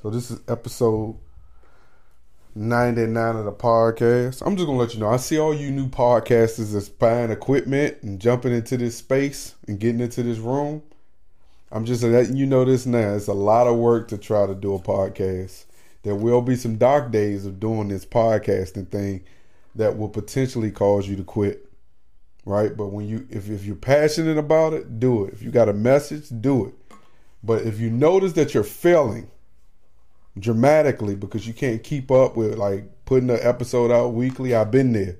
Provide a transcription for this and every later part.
So this is episode 99 of the podcast. I'm just gonna let you know. I see all you new podcasters that's buying equipment and jumping into this space and getting into this room. I'm just letting you know this now. It's a lot of work to try to do a podcast. There will be some dark days of doing this podcasting thing that will potentially cause you to quit. Right? But when you if, if you're passionate about it, do it. If you got a message, do it. But if you notice that you're failing dramatically because you can't keep up with like putting an episode out weekly, I've been there.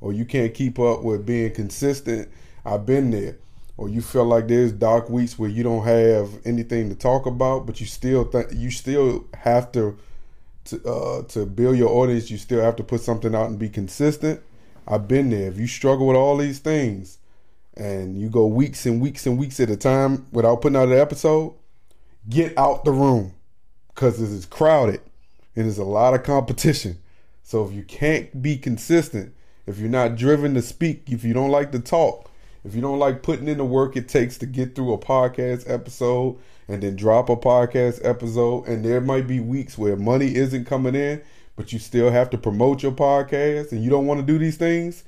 Or you can't keep up with being consistent, I've been there. Or you feel like there's dark weeks where you don't have anything to talk about, but you still th- you still have to to uh, to build your audience. You still have to put something out and be consistent. I've been there. If you struggle with all these things, and you go weeks and weeks and weeks at a time without putting out an episode, get out the room because it is crowded and there's a lot of competition. So if you can't be consistent, if you're not driven to speak, if you don't like to talk, if you don't like putting in the work it takes to get through a podcast episode and then drop a podcast episode, and there might be weeks where money isn't coming in, but you still have to promote your podcast and you don't want to do these things,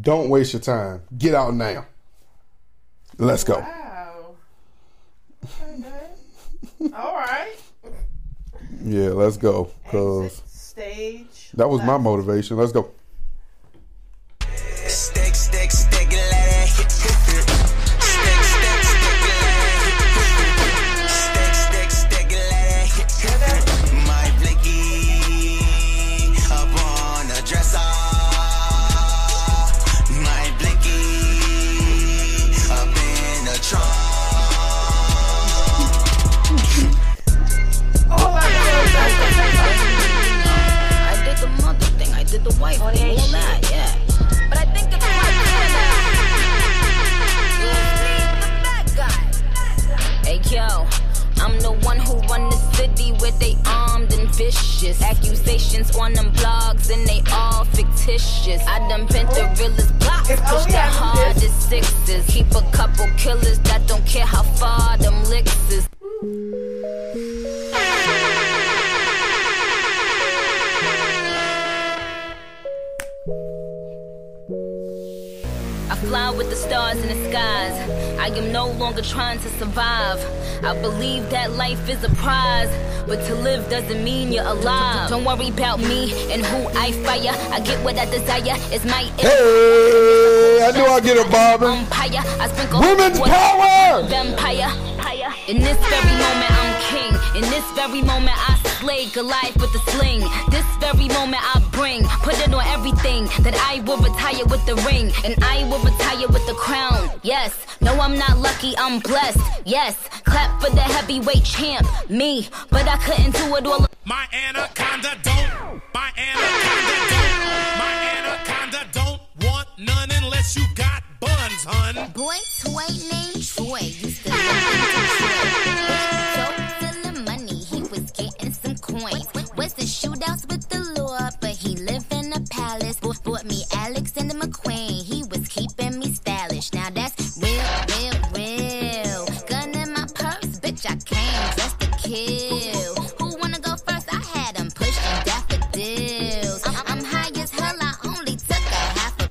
don't waste your time. Get out now. Let's go. Wow. Okay. All. Yeah, let's go. Cause Exit stage. that was my motivation. Let's go. Vicious. Accusations on them blogs and they all fictitious. I done been the realest blocks, If push the hardest sixes. Keep a couple killers that don't care how far them licks is. Stars in the skies. I am no longer trying to survive. I believe that life is a prize, but to live doesn't mean you're alive. Don't worry about me and who I fire. I get what I desire. It's my Hey, I knew I'd get a bobbin. umpire. I sprinkle Women's power! Vampire. In this very moment, king. In this very moment, I slay Goliath with a sling. This very moment, I bring. Put it on everything that I will retire with the ring. And I will retire with the crown. Yes. No, I'm not lucky, I'm blessed. Yes. Clap for the heavyweight champ, me. But I couldn't do it all. My anaconda don't. My anaconda don't. My anaconda don't want none unless you got buns, hun. Boy, toy named Troy used to shootouts with the Lord, but he lived in a palace. Bought, bought me Alexander McQueen, he was keeping me stylish. Now that's real, real, real. Gun in my purse, bitch, I came just to kill. Who wanna go first? I had him pushing daffodils. I'm, I'm high as hell, I only took a half a.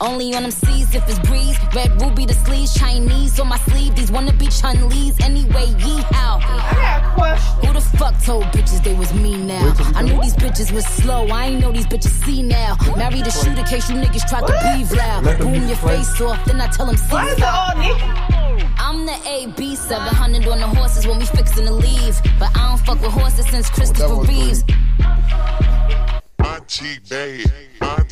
Only on if it's breeze. Red ruby the sleeves, Chinese on my sleeve. These wanna be Chun-Li's anyway. Yee how? I got a. Who the fuck told bitches they was me now? I knew these bitches was slow. I ain't know these bitches see now. Married a shooter case you niggas tried to breathe loud. Boom your face off, then I tell them see. Why is it all Nikki? I'm the AB 700 on the horses when we fixin' to leave. But I don't fuck with horses since Christopher was cool. Reeves. My cheek bad, my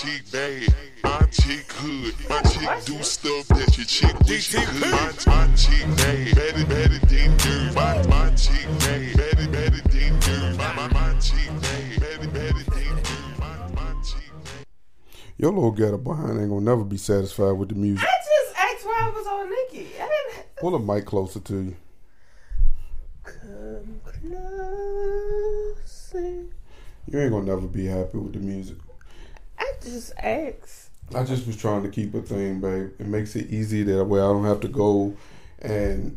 chick wish you good. My, my bad, my cheek good, my cheek do stuff that your chick wish you good. My, my cheek bad, better, better than dirt. My, my cheek bad, better, better than dirt. My, my, my cheek bad, better, better than dirt. My, my cheek bad. Your little ghetto behind ain't gonna never be satisfied with the music. I just asked why I was on Nikki. I didn't. Pull the mic closer to you. Come closer. You ain't gonna never be happy with the music. Just asked. I just was trying to keep a thing, babe. It makes it easy that way I don't have to go and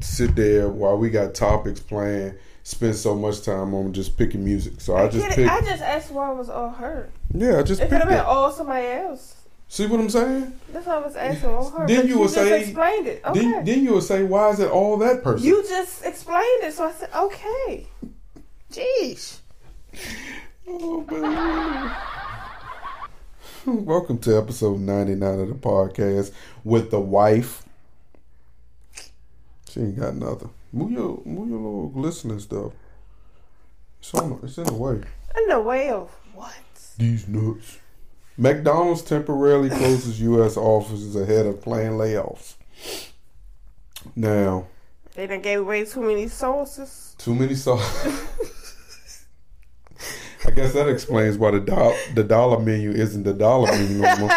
sit there while we got topics playing, spend so much time on just picking music. So I, I, just picked. I just asked why I was all her. yeah, I just It could have been all somebody else. See what I'm saying? That's why I was asking all her. Then you you would say- explained it. Okay. Then, then you would say, why is it all that person? you just explained it, so I said okay. Jeez. Oh, man. Welcome to episode 99 of the podcast with the wife. She ain't got nothing. Move your, move your little glistening stuff. It's, on, it's in the way. In the way of what? These nuts. McDonald's temporarily closes U.S. offices ahead of planned layoffs. Now, They done gave away too many sauces. too many sauce. I guess that explains why the do- the dollar menu isn't the dollar menu no more.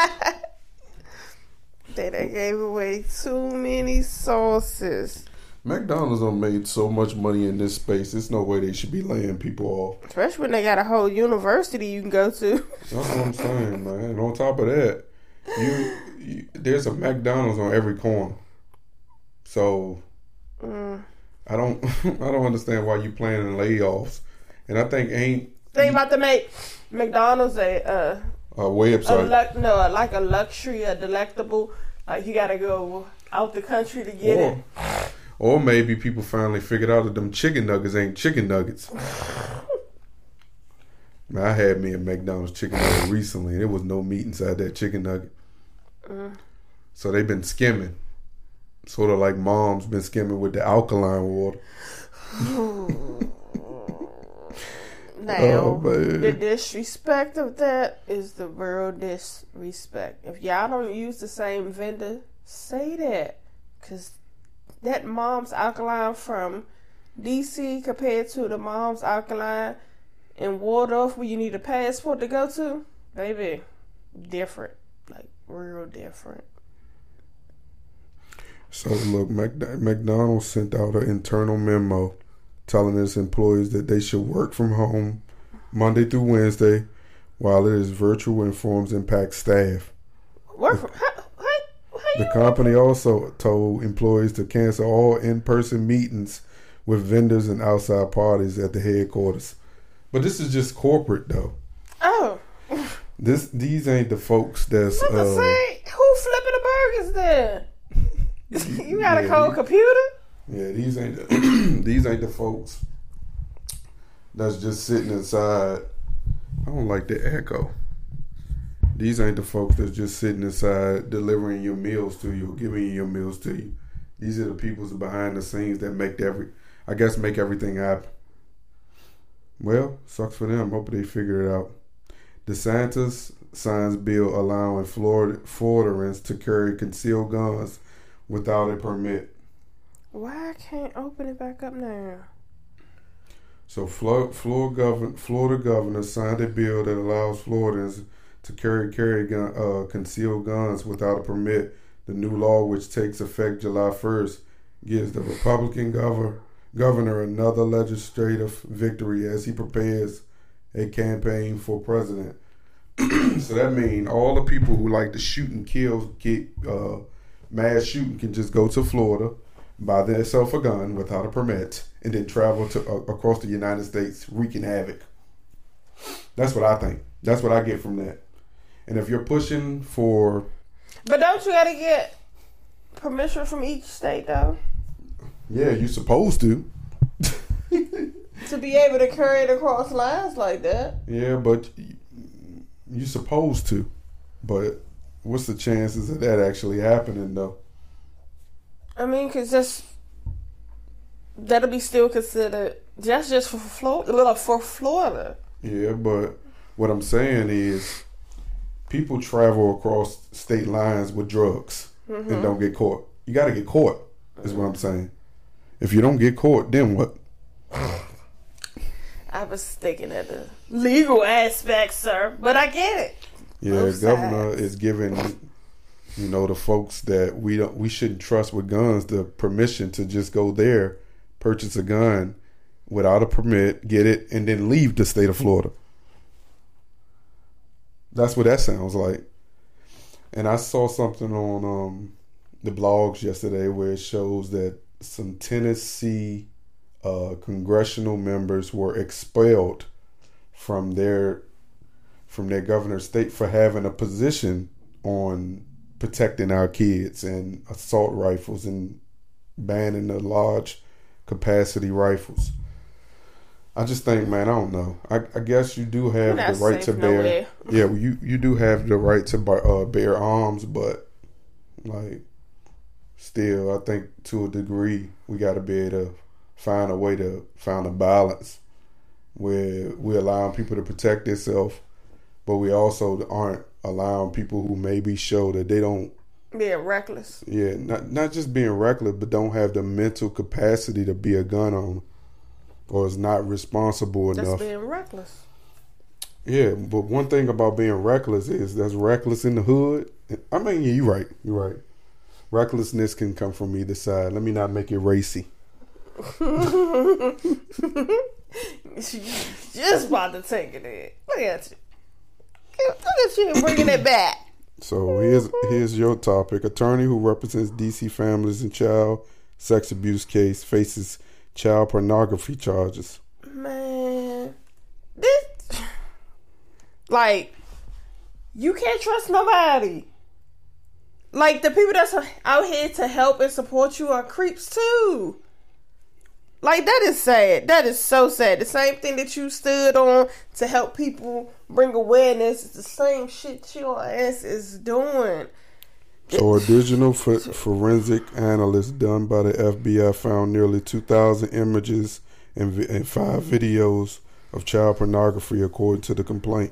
They done gave away too many sauces. McDonald's done made so much money in this space. There's no way they should be laying people off. Especially when they got a whole university you can go to. That's what I'm saying, man. And on top of that, you, you there's a McDonald's on every corner. So mm. I don't I don't understand why you're planning layoffs. And I think ain't They about to make McDonald's a uh, a a website. luck no like a luxury, a delectable. Like you gotta go out the country to get it. or, or maybe people finally figured out that them chicken nuggets ain't chicken nuggets. Man, I had me a McDonald's chicken nugget recently, and there was no meat inside that chicken nugget. So they've been skimming, sort of like mom's been skimming with the alkaline water. Now, Oh, the disrespect of that is the real disrespect. If y'all don't use the same vendor, say that. Because that mom's alkaline from DC compared to the mom's alkaline in Waldorf where you need a passport to go to, baby, different. Like, real different. So look, McDonald's sent out an internal memo telling its employees that they should work from home Monday through Wednesday, while it is virtual and forms impact staff. Work from, how, how, how The company also told employees to cancel all in-person meetings with vendors and outside parties at the headquarters. But this is just corporate though. Oh, This these ain't the folks that's uh, say, who flipping the burgers then? you got a cold computer? Yeah, these ain't the, these ain't the folks that's just sitting inside. I don't like the echo. These ain't the folks that's just sitting inside delivering your meals to you, giving your meals to you. These are the people's behind the scenes that make every, I guess, make everything happen. Well, sucks for them. Hope they figure it out. DeSantis signs bill allowing Florida Floridians to carry concealed guns without a permit. Why I can't open it back up now? So Florida, Florida, Florida governor signed a bill that allows Floridans to carry carry gun, uh, concealed guns without a permit. The new law, which takes effect July 1st, gives the Republican governor governor another legislative victory as he prepares a campaign for president. so that means all the people who like to shoot and kill, get uh, mass shooting, can just go to Florida, buy themselves a gun without a permit, and then travel to uh, across the United States wreaking havoc. That's what I think. That's what I get from that. And if you're pushing for, But don't you gotta get permission from each state though yeah, you're supposed to. to be able to carry it across lines like that? Yeah, but you're supposed to. But what's the chances of that actually happening though? I mean, cause just that'll be still considered just just for Florida. For Florida, Yeah, but what I'm saying is people travel across state lines with drugs and mm-hmm. don't get caught. You got to get caught, is what I'm saying. If you don't get caught, then what? I was thinking of the legal aspect, sir. But I get it. Yeah, Both governor sides. is giving you know the folks that we don't we shouldn't trust with guns the permission to just go there, purchase a gun without a permit, get it, and then leave the state of Florida. That's what that sounds like. And I saw something on um, the blogs yesterday where it shows that some Tennessee uh, congressional members were expelled from their from their governor's state for having a position on protecting our kids and assault rifles and banning the large capacity rifles. I just think, man, I don't know. I, I guess you do have the right to bear. nowhere. Yeah, well, you you do have the right to bar- uh, bear arms, but like, still, I think to a degree, we got to be able to find a way to find a balance where we're allowing people to protect themselves, but we also aren't allowing people who maybe show that they don't Being reckless. yeah, not not just being reckless, but don't have the mental capacity to be a gun owner, or is not responsible That's enough. being reckless. Yeah, but one thing about being reckless is that's reckless in the hood. I mean, yeah, you're right. You're right. Recklessness can come from either side. Let me not make it racy. Just about to take it in. Look at you. Look at you bringing it back. So here's here's your topic. Attorney who represents DC families in child sex abuse case faces child pornography charges. Man, this like you can't trust nobody. Like the people that's out here to help and support you are creeps too. Like that is sad. That is so sad. The same thing that you stood on to help people bring awareness is the same shit your ass is doing. So, a digital fo- forensic analyst done by the FBI found nearly 2,000 images and, vi- and five videos of child pornography, according to the complaint.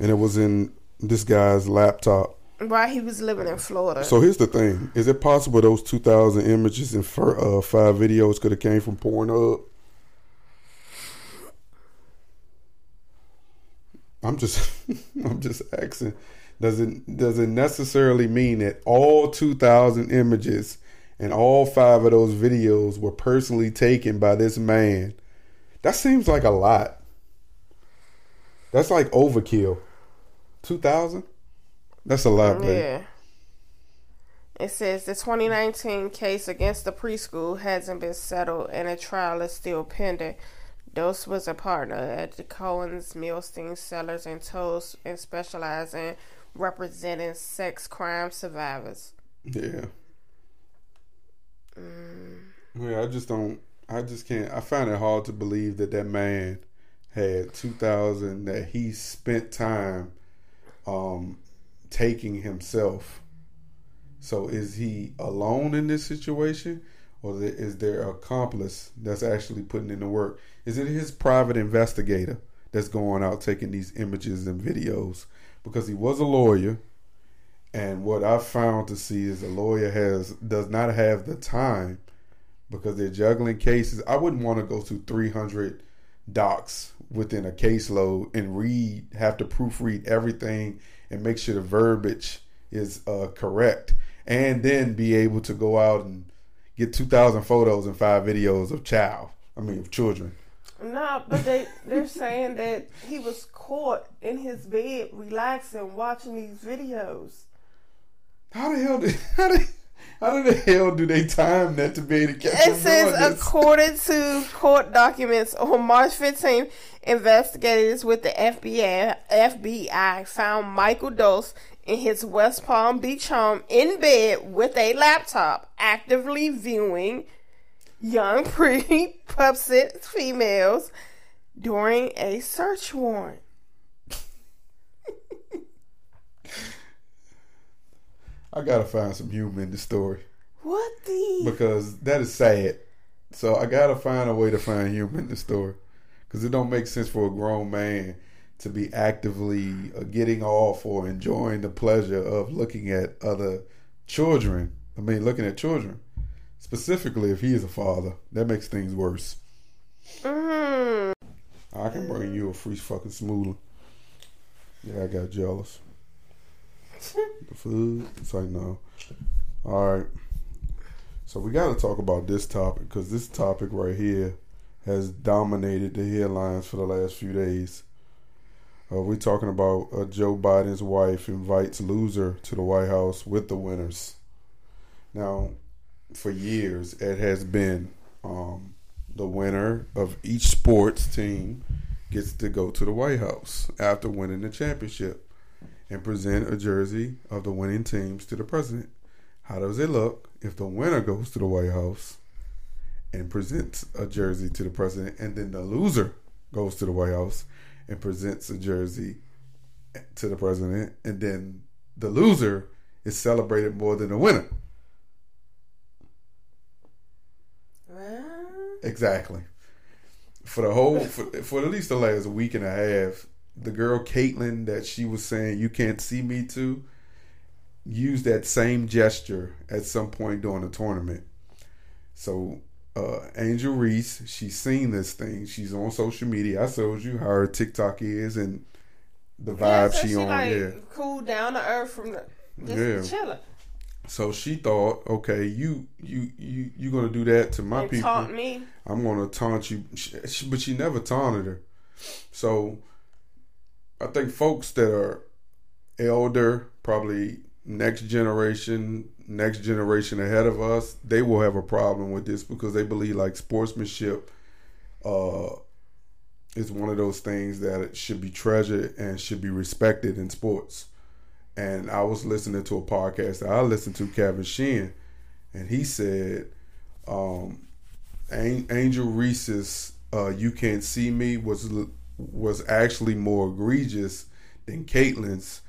And it was in this guy's laptop. While he was living in Florida. So, here's the thing Is it possible those 2,000 images and uh, five videos could have came from Pornhub? I'm just, I'm just asking. Does it does it necessarily mean that all 2,000 images and all five of those videos were personally taken by this man? That seems like a lot. That's like overkill. 2,000? That's a lot. Yeah. It says the 2019 case against the preschool hasn't been settled and a trial is still pending. Dose was a partner at the Cohen's, Milstein, Sellers, and Toast and specialized in representing sex crime survivors. Yeah. Yeah, I just don't. I just can't. I find it hard to believe that that man had two thousand that he spent time um taking himself. So is he alone in this situation, or is there a accomplice that's actually putting in the work? Is it his private investigator that's going out taking these images and videos? Because he was a lawyer, and what I've found to see is a lawyer has does not have the time because they're juggling cases. I wouldn't want to go through 300 docs within a caseload and read, have to proofread everything and make sure the verbiage is uh, correct, and then be able to go out and get 2,000 photos and five videos of child. I mean, of children. No, but they they're saying that he was caught in his bed, relaxing, watching these videos. How the hell did how did how the hell do they time that to be able to catch It says, this? according to court documents, on March 15th, investigators with the FBI, FBI found Michael Dose in his West Palm Beach home in bed with a laptop, actively viewing young prepubescent females during a search warrant. I gotta find some humor in the story What the? because that is sad. So I gotta find a way to find humor in the story because it don't make sense for a grown man to be actively uh, getting off or enjoying the pleasure of looking at other children. I mean, looking at children specifically if he is a father. That makes things worse. Mm. I can bring you a free fucking smoothie. Yeah, I got jealous. the food. It's like no. All right. So we got to talk about this topic because this topic right here has dominated the headlines for the last few days. Uh, we're talking about uh, Joe Biden's wife invites loser to the White House with the winners. Now, for years, it has been um, the winner of each sports team gets to go to the White House after winning the championship and present a jersey of the winning teams to the president. How does it look if the winner goes to the White House and presents a jersey to the president, and then the loser goes to the White House and presents a jersey to the president, and then the loser is celebrated more than the winner? Well, Exactly. For the whole, for, for at least the last week and a half, the girl Caitlin that she was saying you can't see me to, used that same gesture at some point during the tournament. So uh, Angel Reese, she's seen this thing. She's on social media. I told you how her TikTok is and the yeah, vibe so she, on. like yeah. cool down to earth from the just Yeah. chilling. So she thought, okay, you you you you gonna do that to my And people? taunt me. I'm gonna taunt you, she, she- but she never taunted her. So I think folks that are elder, probably next generation, next generation ahead of us, they will have a problem with this because they believe like sportsmanship uh, is one of those things that should be treasured and should be respected in sports. And I was listening to a podcast that I listened to, Kevin Sheehan, and he said, um, Angel Reese's uh, "You Can't See Me" was was actually more egregious than Caitlin's.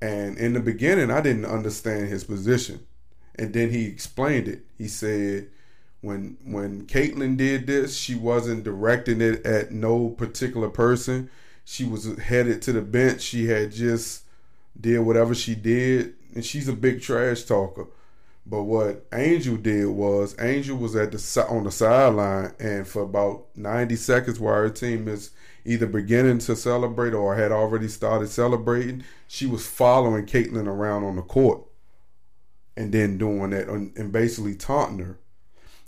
And in the beginning, I didn't understand his position, and then he explained it. He said, "When when Caitlin did this, she wasn't directing it at no particular person. She was headed to the bench. She had just did whatever she did, and she's a big trash talker." But what Angel did was Angel was at the on the sideline, and for about ninety seconds, while her team is either beginning to celebrate or had already started celebrating, she was following Caitlin around on the court, and then doing that and and basically taunting her.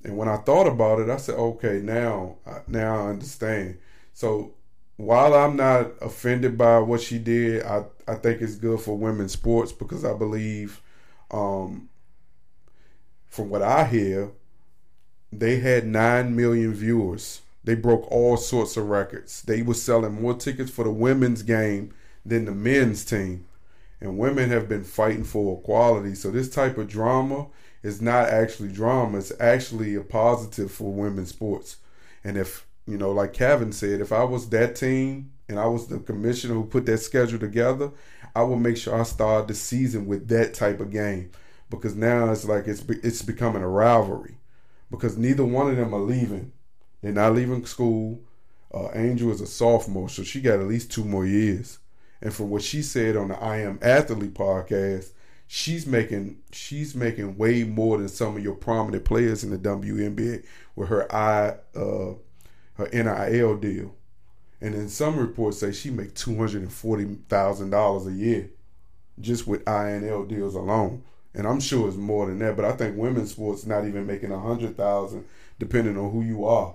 And when I thought about it, I said, "Okay, now, now I understand." So while I'm not offended by what she did, I I think it's good for women's sports because I believe. Um, from what I hear, they had 9 million viewers. They broke all sorts of records. They were selling more tickets for the women's game than the men's team. And women have been fighting for equality. So this type of drama is not actually drama. It's actually a positive for women's sports. And if, you know, like Kevin said, if I was that team and I was the commissioner who put that schedule together, I would make sure I start the season with that type of game because now it's like it's it's becoming a rivalry because neither one of them are leaving. They're not leaving school. Uh, Angel is a sophomore, so she got at least two more years. And from what she said on the I Am Athlete podcast, she's making she's making way more than some of your prominent players in the WNBA with her I uh, her NIL deal. And then some reports say she make two hundred and forty thousand dollars a year just with INL deals alone. And I'm sure it's more than that, but I think women's sports not even making a hundred thousand, depending on who you are.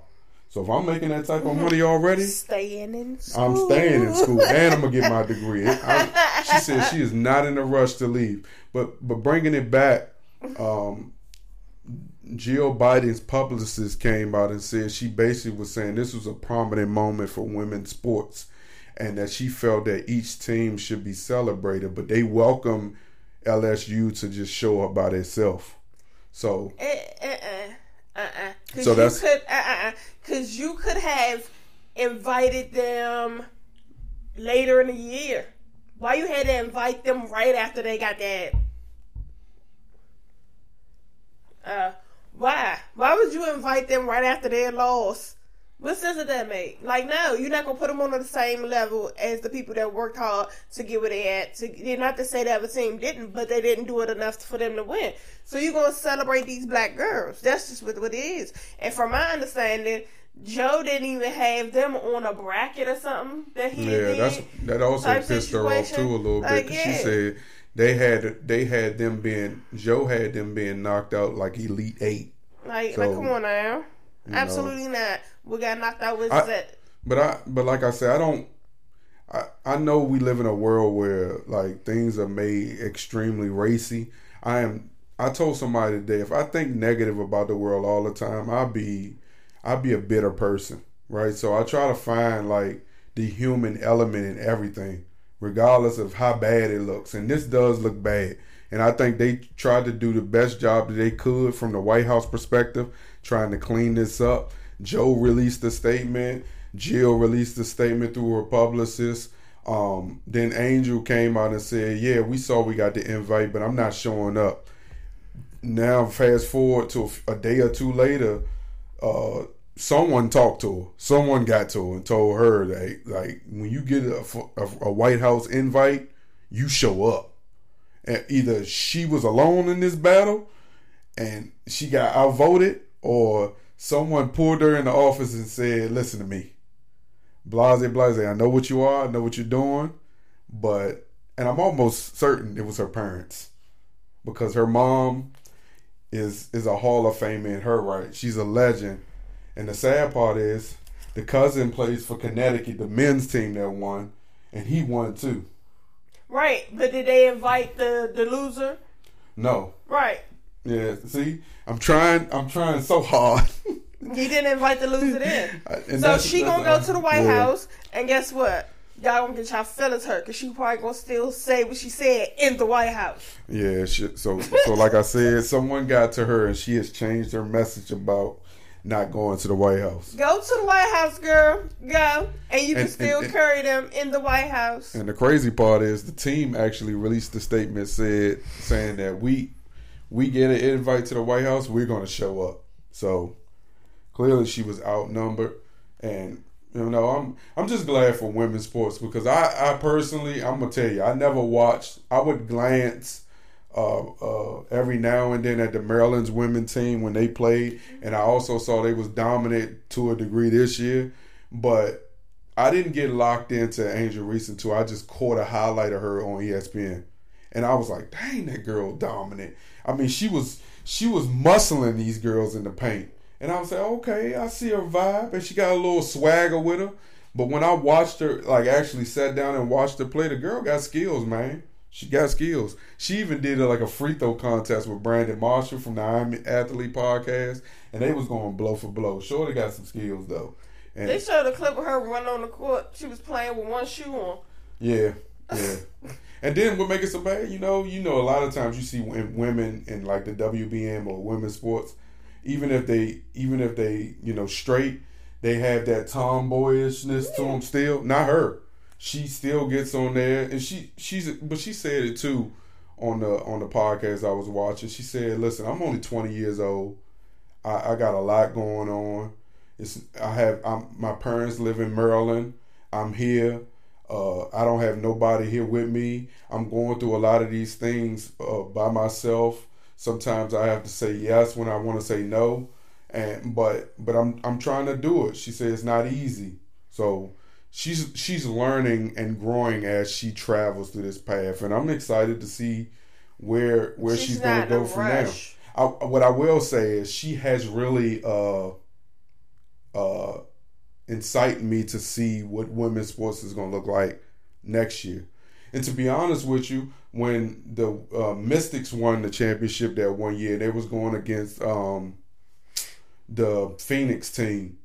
So if I'm making that type of money already, Staying in school. I'm staying in school and I'm gonna get my degree. I, she said she is not in a rush to leave, but but bringing it back, um, Jill Biden's publicist came out and said she basically was saying this was a prominent moment for women's sports, and that she felt that each team should be celebrated, but they welcome LSU to just show up by themselves. So Uh, uh, uh, uh, uh. Cause So you that's- could, uh, uh, uh, cause you could have invited them later in the year. Why you had to invite them right after they got that? Uh, why? Why would you invite them right after they loss? What sense did that make? Like, no, you're not gonna put them on the same level as the people that worked hard to get where they at. To, they're not to say that the other team didn't, but they didn't do it enough for them to win. So you're gonna celebrate these black girls. That's just what, what it is. And from my understanding, Joe didn't even have them on a bracket or something that he Yeah, did. that's that also pissed her off too a little bit. Like, yeah. She said they had they had them being Joe had them being knocked out like elite eight. like, so- like, come on now. You know? Absolutely not. We got knocked out with I- that. But I, but like I said, I don't. I I know we live in a world where like things are made extremely racy. I am. I told somebody today if I think negative about the world all the time, I'll be, I'll be a bitter person, right? So I try to find like the human element in everything, regardless of how bad it looks. And this does look bad. And I think they tried to do the best job that they could from the White House perspective, trying to clean this up. Joe released a statement. Jill released a statement through her publicist. Um, then Angel came out and said, "Yeah, we saw we got the invite, but I'm not showing up." Now, fast forward to a day or two later, uh, someone talked to her. Someone got to her and told her that, like, when you get a, a, a White House invite, you show up. And either she was alone in this battle and she got outvoted, or someone pulled her in the office and said, "Listen to me, blase, blase. I know what you are. I know what you're doing, but." And I'm almost certain it was her parents because her mom is is a Hall of Fame in her right. She's a legend. And the sad part is the cousin plays for Connecticut, the men's team that won, and he won too. Right. But did they invite the, the loser? No. Right. Yeah, see? I'm trying I'm trying so hard. He didn't invite the loser in, And so she gonna go to the White yeah. House, and guess what? Y'all gonna get y'all feelings hurt because she probably gonna still say what she said in the White House. Yeah, shit. So, so like I said, someone got to her and she has changed her message about not going to the White House. Go to the White House, girl. Go, and you can And- still and- and- carry them in the White House. And the crazy part is the team actually released a statement said saying that we we get an invite to the White House, we're going to show up. So clearly she was outnumbered, and you know I'm I'm just glad for women's sports because I I personally I'm gonna tell you I never watched. I would glance. Uh, uh, every now and then at the Maryland's women team when they played, and I also saw they was dominant to a degree this year. But I didn't get locked into Angel Reese until I just caught a highlight of her on ESPN, and I was like, "Dang, that girl dominant." I mean, she was she was muscling these girls in the paint, and I was like, "Okay, I see her vibe, and she got a little swagger with her." But when I watched her, like actually sat down and watched her play, the girl got skills, man. She got skills. She even did a, like a free throw contest with Brandon Marshall from the I'm Athlete podcast, and they was going blow for blow. Shorty got some skills though. And They showed a clip of her running on the court. She was playing with one shoe on. Yeah, yeah. and then what make it so bad? You know, you know, a lot of times you see women in like the WBM or women's sports, even if they, even if they, you know, straight, they have that tomboyishness to them still. Not her. She still gets on there, and she she's but she said it too on the on the podcast I was watching. She said, "Listen, I'm only 20 years old. I, I got a lot going on. It's I have I'm, my parents live in Maryland. I'm here. Uh, I don't have nobody here with me. I'm going through a lot of these things uh, by myself. Sometimes I have to say yes when I want to say no, and but but I'm I'm trying to do it. She says it's not easy. So she's she's learning and growing as she travels through this path, and I'm excited to see where where she's, She's going to go from rush. now. I, what I will say is she has really uh uh incited me to see what women's sports is going to look like next year. And to be honest with you, when the uh, Mystics won the championship that one year, they was going against um, the Phoenix team.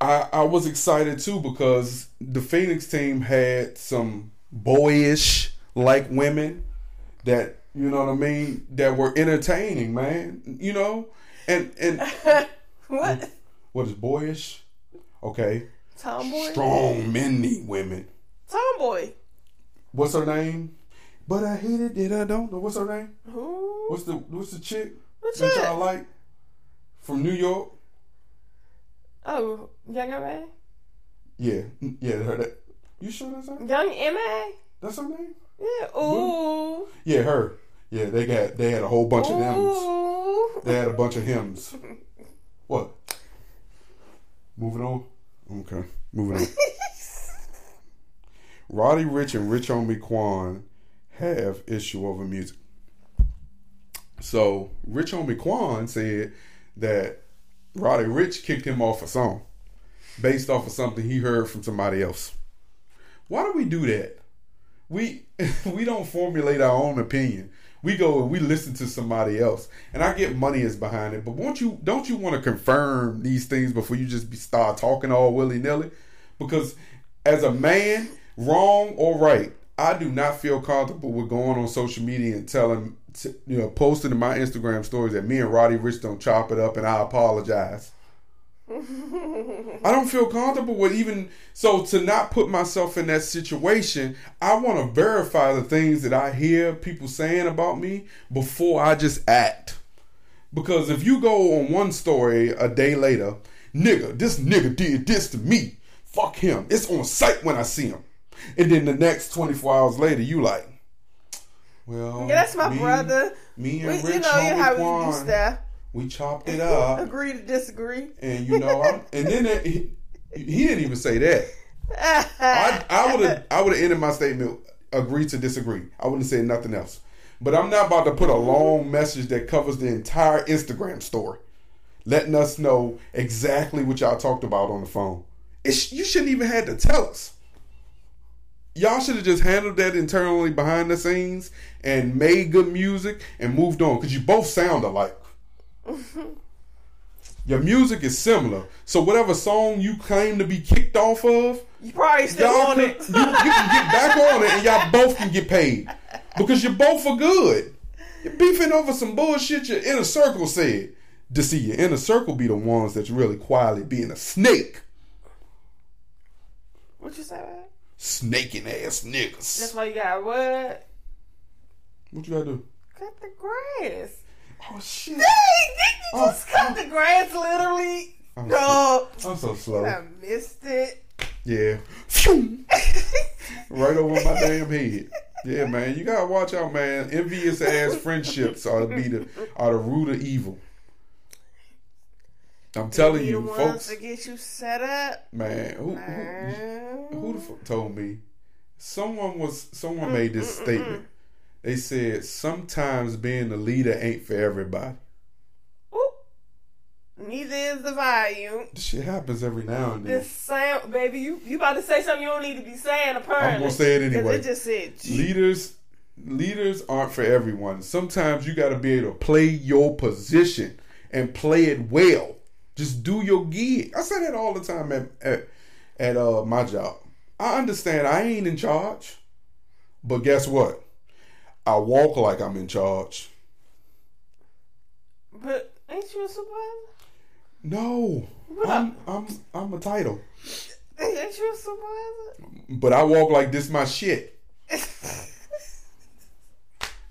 I, I was excited too because the Phoenix team had some boyish like women that you know what I mean that were entertaining, man. You know, and and What? what is boyish? Okay, Tomboy? strong men need women. Tomboy. What's her name? But I hate it that I don't know. What's her name? Who? What's the what's the chick What that y'all like from New York? Oh, Young M.A.? Yeah, yeah, her. That, you sure that's her? Young M.A.? That's her name? Yeah. Ooh. Yeah, her. Yeah, they got they had a whole bunch of hymns. They had a bunch of hymns. What? Moving on. Okay, moving on. Roddy Ricch and Rich Homie Quan have issue over music. So Rich Homie Quan said that Roddy Ricch kicked him off a song based off of something he heard from somebody else. Why do we do that? We we don't formulate our own opinion. We go and we listen to somebody else, and I get money is behind it. But won't you? Don't you want to confirm these things before you just start talking all willy nilly? Because as a man, wrong or right, I do not feel comfortable with going on social media and telling, you know, posting in my Instagram stories that me and Roddy Ricch don't chop it up, and I apologize. I don't feel comfortable with even so to not put myself in that situation. I want to verify the things that I hear people saying about me before I just act. Because if you go on one story a day later, nigga, this nigga did this to me. Fuck him. It's on sight when I see him. And then the next 24 hours later, you like, well, Yeah, that's my me- brother. Me We, and you Rich know homie how we used to we chopped it up. agree to disagree. And you know, I'm, and then it, he, he didn't even say that. I, I would have I would have ended my statement agree to disagree. I wouldn't say nothing else. But I'm not about to put a long message that covers the entire Instagram story, letting us know exactly what y'all talked about on the phone. It sh- you shouldn't even had to tell us. Y'all should have just handled that internally behind the scenes and made good music and moved on because you both sound alike. Your music is similar, so whatever song you claim to be kicked off of, You probably still on can, it. you, you can get back on it and y'all both can get paid because you both are good. You're beefing over some bullshit your inner circle said. To see your inner circle be the ones that's really quietly being a snake, What you say? man? snaking ass niggas. That's why you got what? What you gotta do? Cut the grass. Oh, oh shit! Dang, did you Oh, just cut the oh. grass literally? I'm No. I'm so slow. I missed it. Yeah. Right over my damn head. Yeah, man. You gotta watch out, man. Envious ass friendships are to be the are the root of evil. I'm telling you, ones folks. to get you set up. Man, who, who, who the fuck told me? Someone was someone mm, made this mm, mm, statement. They said sometimes being the leader ain't for everybody. Ooh. Neither is the volume. This shit happens every now and then. This sound, baby, you you about to say something you don't need to be saying. Apparently, I'm gonna say it anyway. It just said, leaders leaders aren't for everyone sometimes you got to be able to play your position and play it well just do your gig i say that all the time at at, at uh, my job i understand i ain't in charge but guess what i walk like i'm in charge But ain't you a supervisor? no i'm i'm i'm a title Ain't you a supervisor? but i walk like this my shit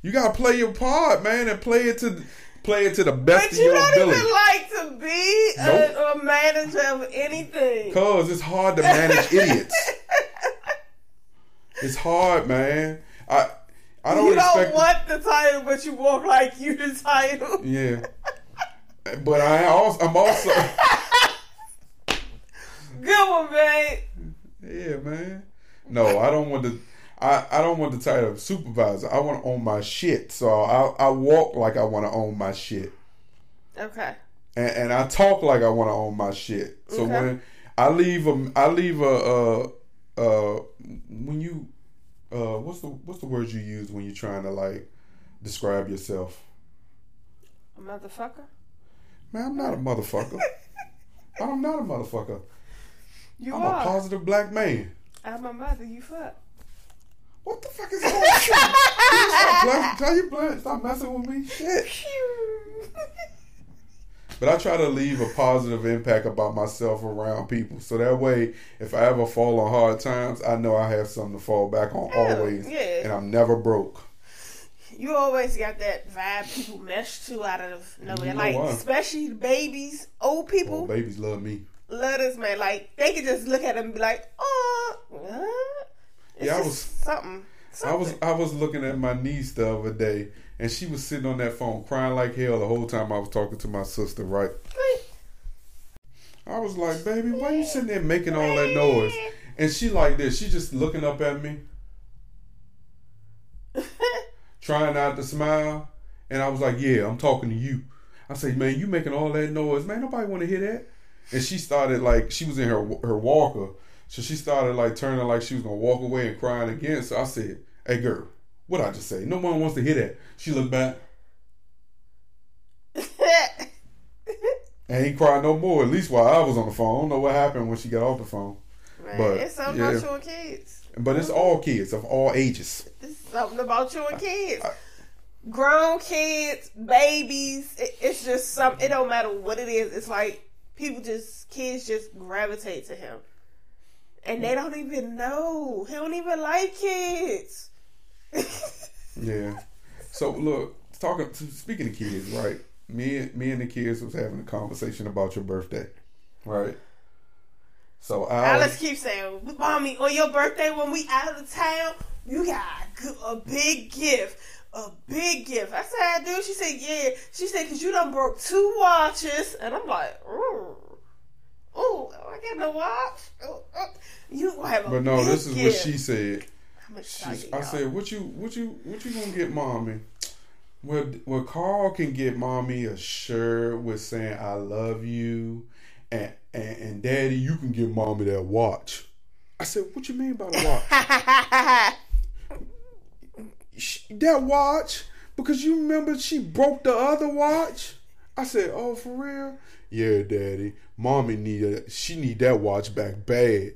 you gotta play your part man and play it to play it to the best But of you don't even like to be Nope. a, a manager of anything. Cause it's hard to manage idiots. It's hard, man. I I don't you don't want the title, but you walk like you the title. yeah, but I also I'm also Good one, babe. yeah, man. No, I don't want the I, I don't want the title of supervisor. I want to own my shit. So I I walk like I want to own my shit, Okay. and, and I talk like I want to own my shit. So Okay. when I leave a I leave a uh uh when you uh what's the what's the word you use when you're trying to like describe yourself? A motherfucker. Man, I'm not a motherfucker. I'm not a motherfucker. You I'm a positive black man. I'm a mother. You fuck. What the fuck is you? you stop, playing, tell you playing, stop messing with me. Shit. But I try to leave a positive impact about myself around people. So that way, if I ever fall on hard times, I know I have something to fall back on Hell, always. yeah. And I'm never broke. You always got that vibe people mesh to out of nowhere. You know like, why? especially the babies, old people. Oh, babies love me. love this man. Like, they could just look at him and be like, oh, Yeah, I was- something. I was. I was looking at my niece the other day, and she was sitting on that phone crying like hell the whole time I was talking to my sister. Right? I was like, "Baby, why you sitting there making all that noise?" And she like this. She just looking up at me, trying not to smile. And I was like, "Yeah, I'm talking to you." I say, man, you making all that noise, man. Nobody want to hear that. And she started like she was in her her walker, so she started like turning like she was gonna walk away and crying again. So I said, hey girl, what I just say? No one wants to hear that. She looked back and he cried no more. At least while I was on the phone. I don't know what happened when she got off the phone. Man, But, it's something yeah. about you and kids. But it's all kids of all ages. It's something about you and kids. Grown kids, babies. It, it's just some. It don't matter what it is. It's like people just kids just gravitate to him, and they mm. don't even know. He don't even like kids. Yeah. So look, talking speaking of kids, right? Me and me and the kids was having a conversation about your birthday, right? So I Alex keeps saying, "Mommy, on your birthday when we out of town, you got a big gift." A big gift. I said, dude. She said, yeah. She said, because you done broke two watches. And I'm like, ooh. Ooh, I get no watch. Ooh, ooh. You have a But no, this is what she said. I'm She's, I said, "What you, what you, what you gonna get, mommy?" Well, well, Carl can get mommy a shirt with saying "I love you," and and, and Daddy, you can get mommy that watch. I said, "What you mean by the watch?" That watch because you remember she broke the other watch. I said, "Oh, for real?" Yeah, Daddy. Mommy need a, she need that watch back bad.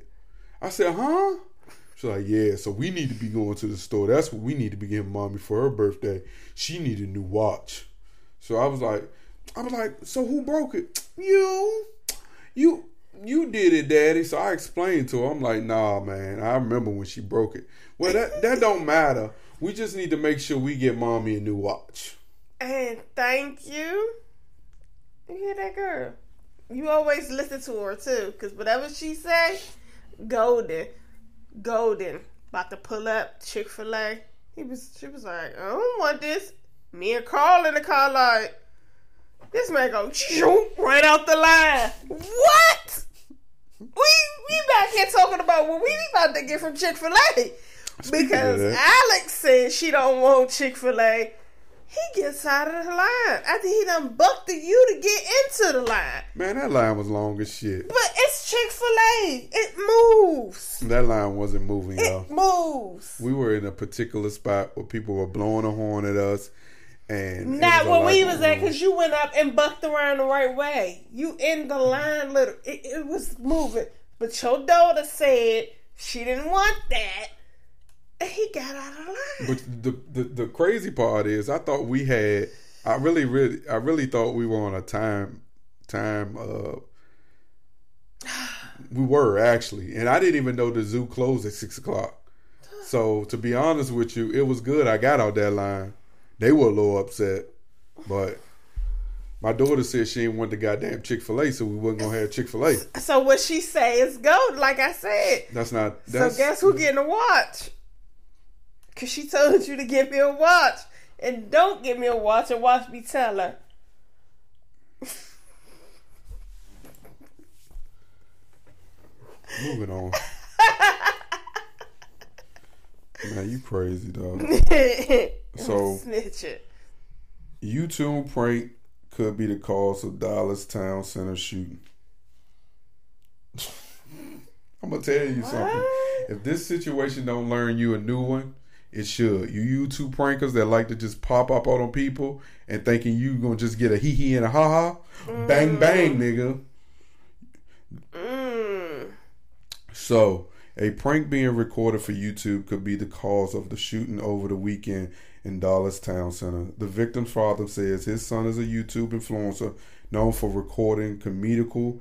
I said, "Huh?" She's like, "Yeah." So we need to be going to the store. That's what we need to be getting mommy for her birthday. She need a new watch. So I was like, I was like, "So who broke it? You, you." You did it, Daddy. So I explained to her. I'm like, nah, man. I remember when she broke it. Well, that that don't matter. We just need to make sure we get mommy a new watch. and thank you. You hear that girl? You always listen to her too, because whatever she say, golden, golden. About to pull up Chick Fil A. He was. She was like, I don't want this. Me and Carl in the car like, this man go right out the line. What? We we back here talking about what we about to get from Chick Fil A because. Alex said she don't want Chick Fil A. He gets out of the line after he done bucked the you to get into the line. Man, that line was long as shit. But it's Chick Fil A. It moves. That line wasn't moving, y'all. It moves. We were in a particular spot where people were blowing a horn at us, and Not where we was at because you went up and bucked around the right way. You in the line, little. It, it was moving, but your daughter said she didn't want that, he got out of line. But the, the the crazy part is, I thought we had. I really, really, I really thought we were on a time, time. uh We were actually, and I didn't even know the zoo closed at six o'clock. So to be honest with you, it was good. I got out that line. They were a little upset, but my daughter said she didn't want the goddamn Chick Fil A, so we wasn't gonna have Chick Fil A. So what she say is go. Like I said. That's not. So That's, guess who getting a watch? Cause she told you to give me a watch, and don't give me a watch and watch me tell her. Moving on. Man, you crazy dog. So- snitch it. YouTube prank could be the cause of Dulles Town Center shooting. I'm gonna tell you something. If this situation don't learn you a new one, it should. You YouTube prankers that like to just pop up on people and thinking you gonna just get a hee hee and a ha ha, bang bang, nigga. Mm. So, a prank being recorded for YouTube could be the cause of the shooting over the weekend in Dulles Town Center. The victim's father says his son is a YouTube influencer known for recording comedical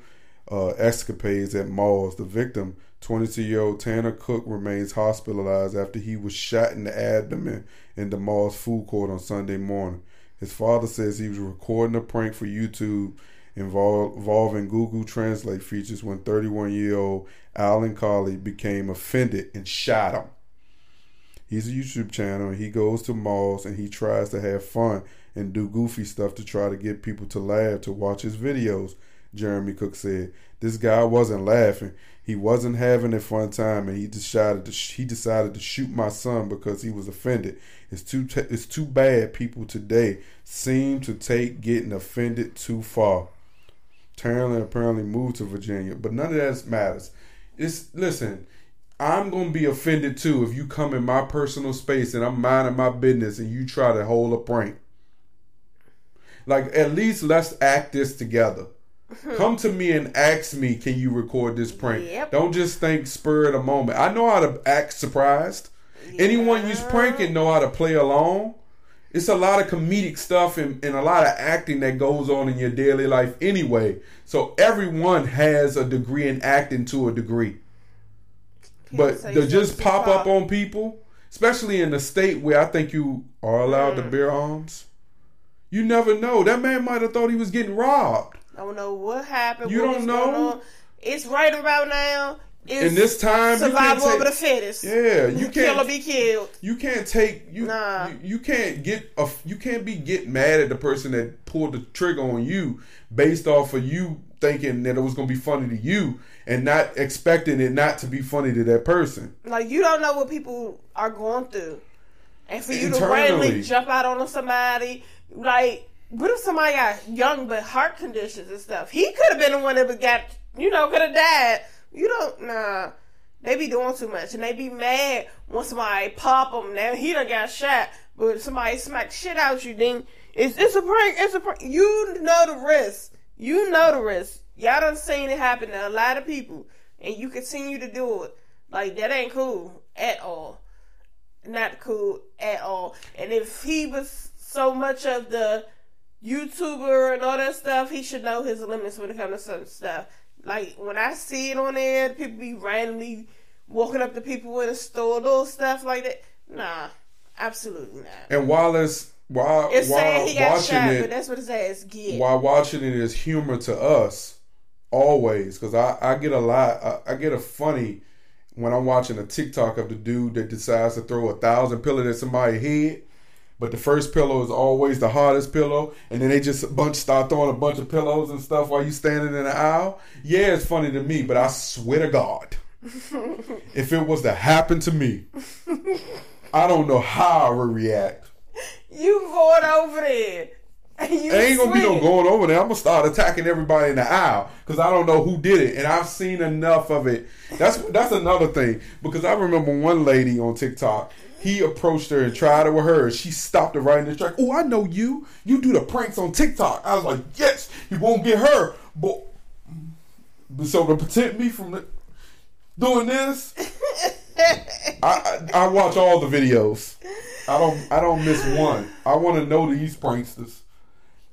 uh, escapades at malls. The victim, 22 year old Tanner Cook, remains hospitalized after he was shot in the abdomen in the mall's food court on Sunday morning. His father says he was recording a prank for YouTube invol- involving Google Translate features when 31 year old Alan Colie became offended and shot him. He's a YouTube channel and he goes to malls and he tries to have fun and do goofy stuff to try to get people to laugh to watch his videos. Jeremy Cook said. This guy wasn't laughing. He wasn't having a fun time, and he decided to he decided to shoot my son because he was offended. It's too t- it's too bad people today seem to take getting offended too far. Taryn apparently moved to Virginia, but none of that matters. It's listen. I'm gonna be offended too if you come in my personal space and I'm minding my business and you try to hold a prank. Like at least let's act this together. Come to me and ask me, can you record this prank? Yep. Don't just think spur of the moment. I know how to act surprised. Anyone who's pranking know how to play along. It's a lot of comedic stuff and, and a lot of acting that goes on in your daily life anyway. So everyone has a degree in acting to a degree. But say to just something pop up on people, especially in the state where I think you are allowed Mm. to bear arms, you never know. That man might have thought he was getting robbed. I don't know what happened. You what don't know? It's right about now. It's In this time, can't survival take- of the fittest. Yeah, you Kill or can't. be killed. You can't take you, Nah. you. You can't get a. You can't be get mad at the person that pulled the trigger on you based off of you thinking that it was gonna be funny to you and not expecting it not to be funny to that person. Like you don't know what people are going through, and for you to randomly jump out on somebody, like what if somebody got young but heart conditions and stuff? He could have been the one that got, you know, could have died. You don't, nah. They be doing too much, and they be mad when somebody pop them. Now he done got shot, but somebody smack shit out you. Then it's it's a prank. It's a prank. You know the risk. You know the risk. Y'all done seen it happen to a lot of people, and you continue to do it. Like that ain't cool at all. Not cool at all. And if he was so much of the YouTuber and all that stuff, he should know his limits when it comes to some stuff. Like when I see it on there, people be randomly walking up to people in the store, little stuff like that. Nah, absolutely not. And while it's while It's while saying he got watching shot, it, but that's what his ass get. while watching it is humor to us always because I, I get a lot I, I get a funny when I'm watching a TikTok of the dude that decides to throw a thousand pillows at somebody's head but the first pillow is always the hardest pillow and then they just bunch start throwing a bunch of pillows and stuff while you standing in the aisle yeah it's funny to me but I swear to God if it was to happen to me I don't know how I would react you going over there. You ain't gonna be no going over there. I'm gonna start attacking everybody in the aisle because I don't know who did it, and I've seen enough of it. That's that's another thing because I remember one lady on TikTok. He approached her and tried it with her. She stopped it right in the track. Oh, I know you. You do the pranks on TikTok. I was like, yes, you won't get her. But so to protect me from the, doing this, I, I I watch all the videos. I don't I don't miss one. I want to know these pranksters.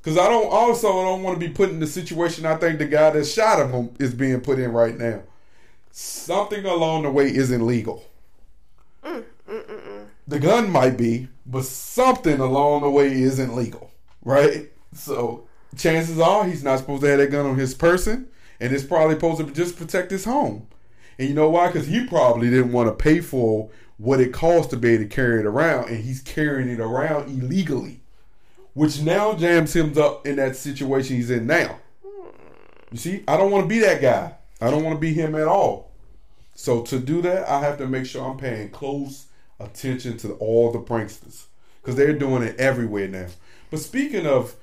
Cause I don't also I don't want to be put in the situation I think the guy that shot him is being put in right now. Something along the way isn't legal. Mm, mm, mm, The gun might be, but something along the way isn't legal, right? So chances are he's not supposed to have that gun on his person, and it's probably supposed to just protect his home. And you know why? Because he probably didn't want to pay for what it costs to be able to carry it around, and he's carrying it around illegally which now jams him up in that situation he's in now. You see, I don't want to be that guy. I don't want to be him at all. So to do that, I have to make sure I'm paying close attention to all the pranksters because they're doing it everywhere now. But speaking of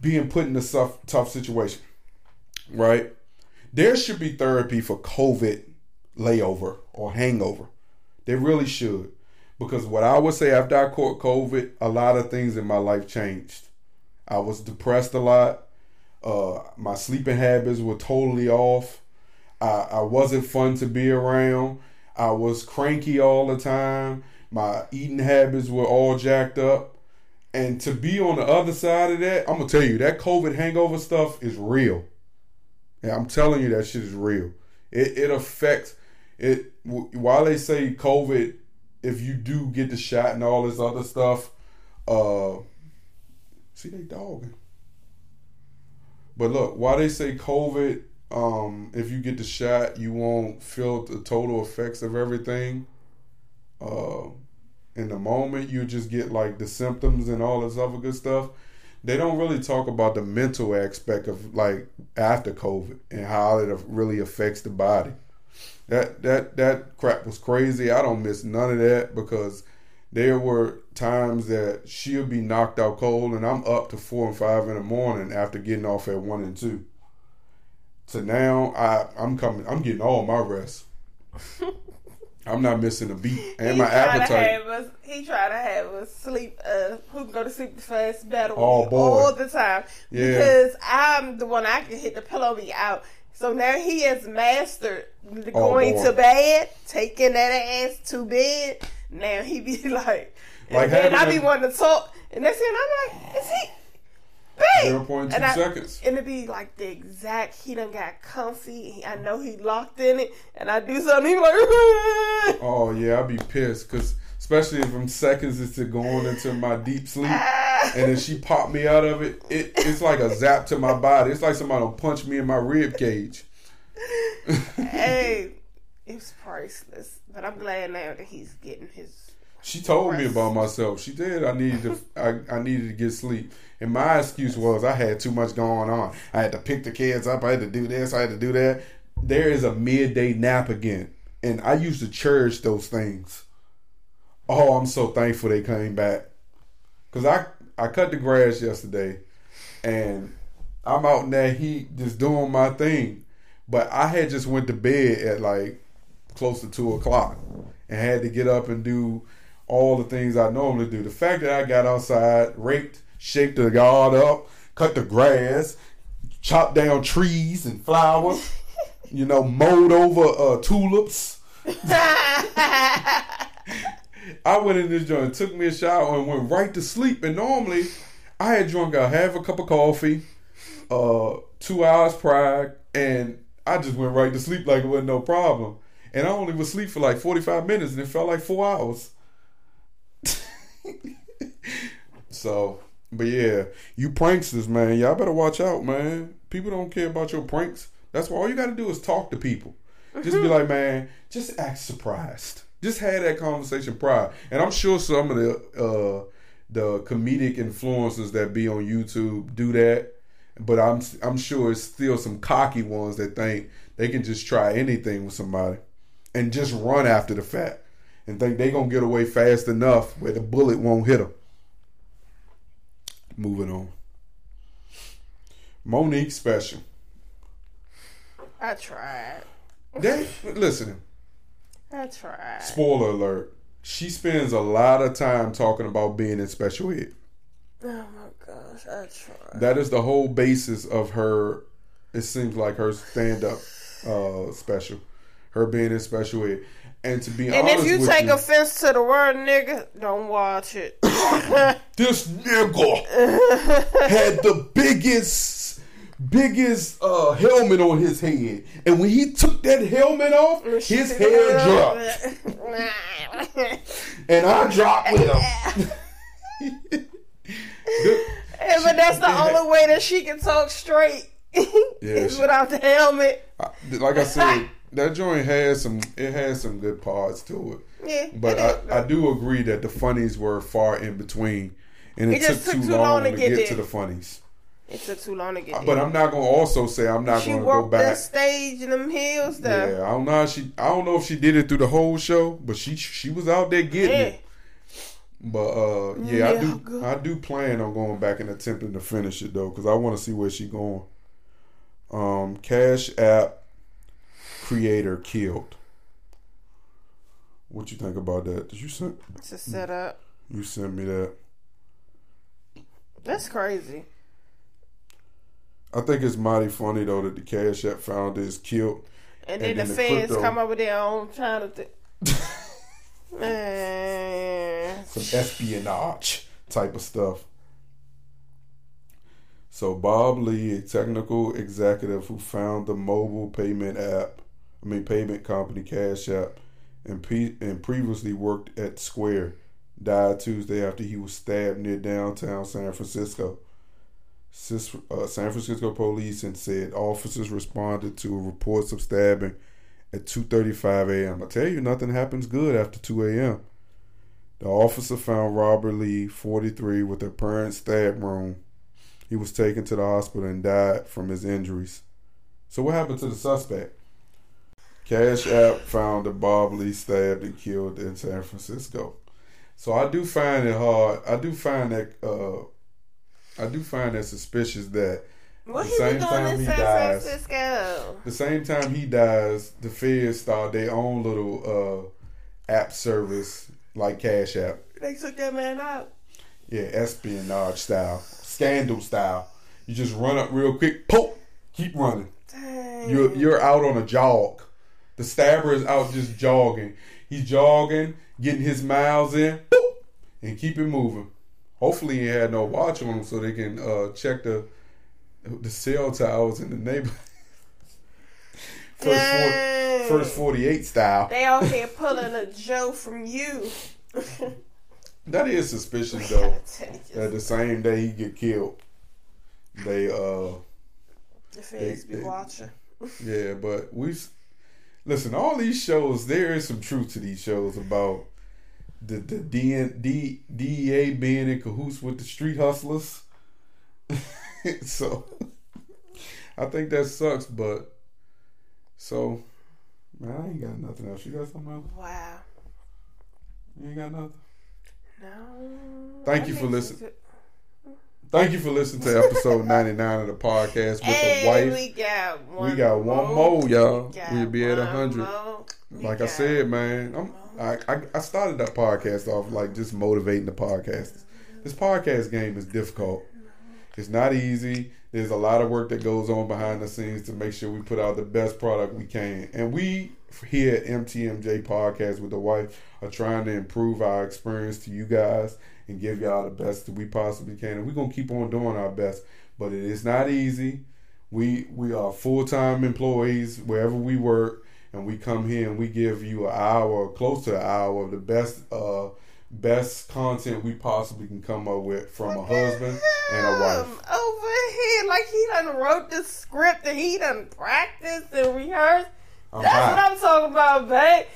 being put in a tough, tough situation, right? There should be therapy for COVID layover or hangover. They really should. Because what I would say after I caught COVID, a lot of things in my life changed. I was depressed a lot. Uh, my sleeping habits were totally off. I, I wasn't fun to be around. I was cranky all the time. My eating habits were all jacked up. And to be on the other side of that, I'm gonna tell you that COVID hangover stuff is real. Yeah, I'm telling you that shit is real. It it affects it. While they say COVID, if you do get the shot and all this other stuff, uh, see they dogging. But look, while they say COVID, um, if you get the shot, you won't feel the total effects of everything. Uh, in the moment, you just get like the symptoms and all this other good stuff. they don't really talk about the mental aspect of like after COVID and how it really affects the body. That that that crap was crazy. I don't miss none of that because there were times that she'll be knocked out cold and I'm up to four and five in the morning after getting off at one and two. So now I I'm coming I'm getting all my rest. I'm not missing a beat. And my he to appetite. have us. He tried to have us sleep. Uh, who can go to sleep the fast battle Oh, all the time Yeah. because I'm the one I can hit the pillow me out. So now he has mastered Oh, going boy. to bed, taking that ass to bed. Now he be like, and Like then I be wanting to talk, and next thing I'm like, is he? Babe. 0.2 And I- seconds. And it be like the exact, he done got comfy. I know he locked in it, and I do something, he like, Oh yeah, I'd be pissed because especially if I'm seconds into going into my deep sleep, and then she popped me out of it. It it's like a zap to my body. It's like somebody will punch me in my rib cage. hey, it's priceless. But I'm glad now that he's getting his. She told me about myself. She did. I needed to. I, I needed to get sleep. And my excuse was I had too much going on. I had to pick the kids up. I had to do this. I had to do that. There is a midday nap again, and I used to cherish those things. Oh, I'm so thankful they came back. Cause I I cut the grass yesterday, and I'm out in that heat just doing my thing. But I had just went to bed at like close to two o'clock and had to get up and do all the things I normally do. The fact that I got outside, raked, shaped the yard up, cut the grass, chopped down trees and flowers, you know, mowed over uh, tulips. I went in this joint, took me a shower, and went right to sleep. And normally, I had drunk a half a cup of coffee, uh, two hours prior, and I just went right to sleep like it wasn't no problem. And I only was asleep for like forty five minutes, and it felt like four hours. so, but yeah, you pranksters, man, y'all better watch out, man. People don't care about your pranks. That's why all you got to do is talk to people. Just be like, man, just act surprised. Just had that conversation prior, and I'm sure some of the uh, the comedic influencers that be on YouTube do that. But I'm I'm sure it's still some cocky ones that think they can just try anything with somebody and just run after the fact and think they gonna get away fast enough where the bullet won't hit them. Moving on. Monique special. I tried. They listen. I tried. Spoiler alert. She spends a lot of time talking about being in special ed. Oh my gosh, I tried. That is the whole basis of her. It seems like her stand up uh, special, her being in special ed. And to be And honest if you take you, offense to the word nigga, don't watch it. this nigga had the biggest, biggest uh, helmet on his head, and when he took that helmet off, his hair dropped, and I dropped with him. Yeah, but that's the only way that she can talk straight. is she- without the helmet. I- like I said, that joint has some. It has some good parts to it. Yeah, But it. I, I do agree that the funnies were far in between, and it, It took, took too too long, long to get, get to the funnies. It took too long to get But there. I'm not gonna also say I'm not She gonna go back. stage in them hills though. Yeah, I don't know. She I don't know if she did it through the whole show, but she she was out there getting Yeah. it. But uh, yeah, I do good. I do plan on going back and attempting to finish it though, because I want to see where she going. Um, Cash App creator killed. What you think about that? Did you send To set up. you sent me that? That's crazy. I think it's mighty funny though that the Cash App founder is killed. And then And the then the feds crypto- come with their own trying to th- Man. some espionage type of stuff. So Bob Lee, a technical executive who found the mobile payment app, I mean payment company Cash App, and and previously worked at Square, died Tuesday after he was stabbed near downtown San Francisco. Cis- uh, San Francisco police and said officers responded to reports of stabbing at 2:35 a.m. I tell you, nothing happens good after 2 a.m. The officer found Robert Lee, 43, with a apparent stab wound He was taken to the hospital and died from his injuries. So what happened to the suspect? Cash App found that Bob Lee stabbed and killed in San Francisco. So I do find it hard. I do find that uh, I do find that suspicious that What The same time in he San dies. Francisco? the same time he dies, the feds start their own little uh, app service like Cash App. They took that man out. Yeah, espionage style, scandal style. You just run up real quick, poke, keep running. Dang. You're you're out on a jog. The stabber is out just jogging. He's jogging, getting his miles in, boop, and keep it moving. Hopefully, he had no watch on him so they can uh, check the the cell towers in the neighborhood. First, 40, first 48 style. They out here pulling a Joe from you. That is suspicious, though. That the same day he get killed, they uh The feds be they- watching. Yeah, but we listen. All these shows, there is some truth to these shows about the the DN, D, DEA being in cahoots with the street hustlers. so I think that sucks, but so man, I ain't got nothing else. You got something else? Wow. You ain't got nothing. No. Thank you for listening. Thank you for listening to episode ninety nine of the podcast with Hey, the wife. we got one. We got one more, y'all. got We'll be at one 100. like I said, man, I'm, I, I I started that podcast off like just motivating the podcasters. This podcast game is difficult. It's not easy. There's a lot of work that goes on behind the scenes to make sure we put out the best product we can. And we here at MTMJ Podcast with the wife are trying to improve our experience to you guys and give y'all the best that we possibly can. And we're gonna keep on doing our best. But it is not easy. We we are full time employees wherever we work, and we come here and we give you an hour, close to an hour of the best uh best content we possibly can come up with from a husband and a wife. Over here, like he done wrote the script and he done practiced and rehearsed. I'm That's high. what I'm talking about, babe.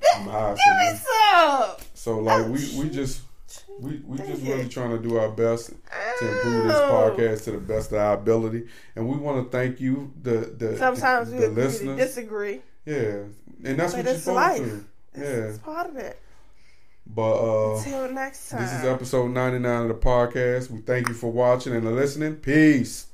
Give me so, some. so like we we just we we just really trying to do our best to improve this podcast to the best of our ability, and we want to thank you, the the Sometimes the, we the agree to listeners. disagree. Yeah, and that's But what you're supposed life. to. It's, Yeah, it's part of it. but uh. Until next time. This is episode 99 of the podcast. We thank you for watching and listening. Peace.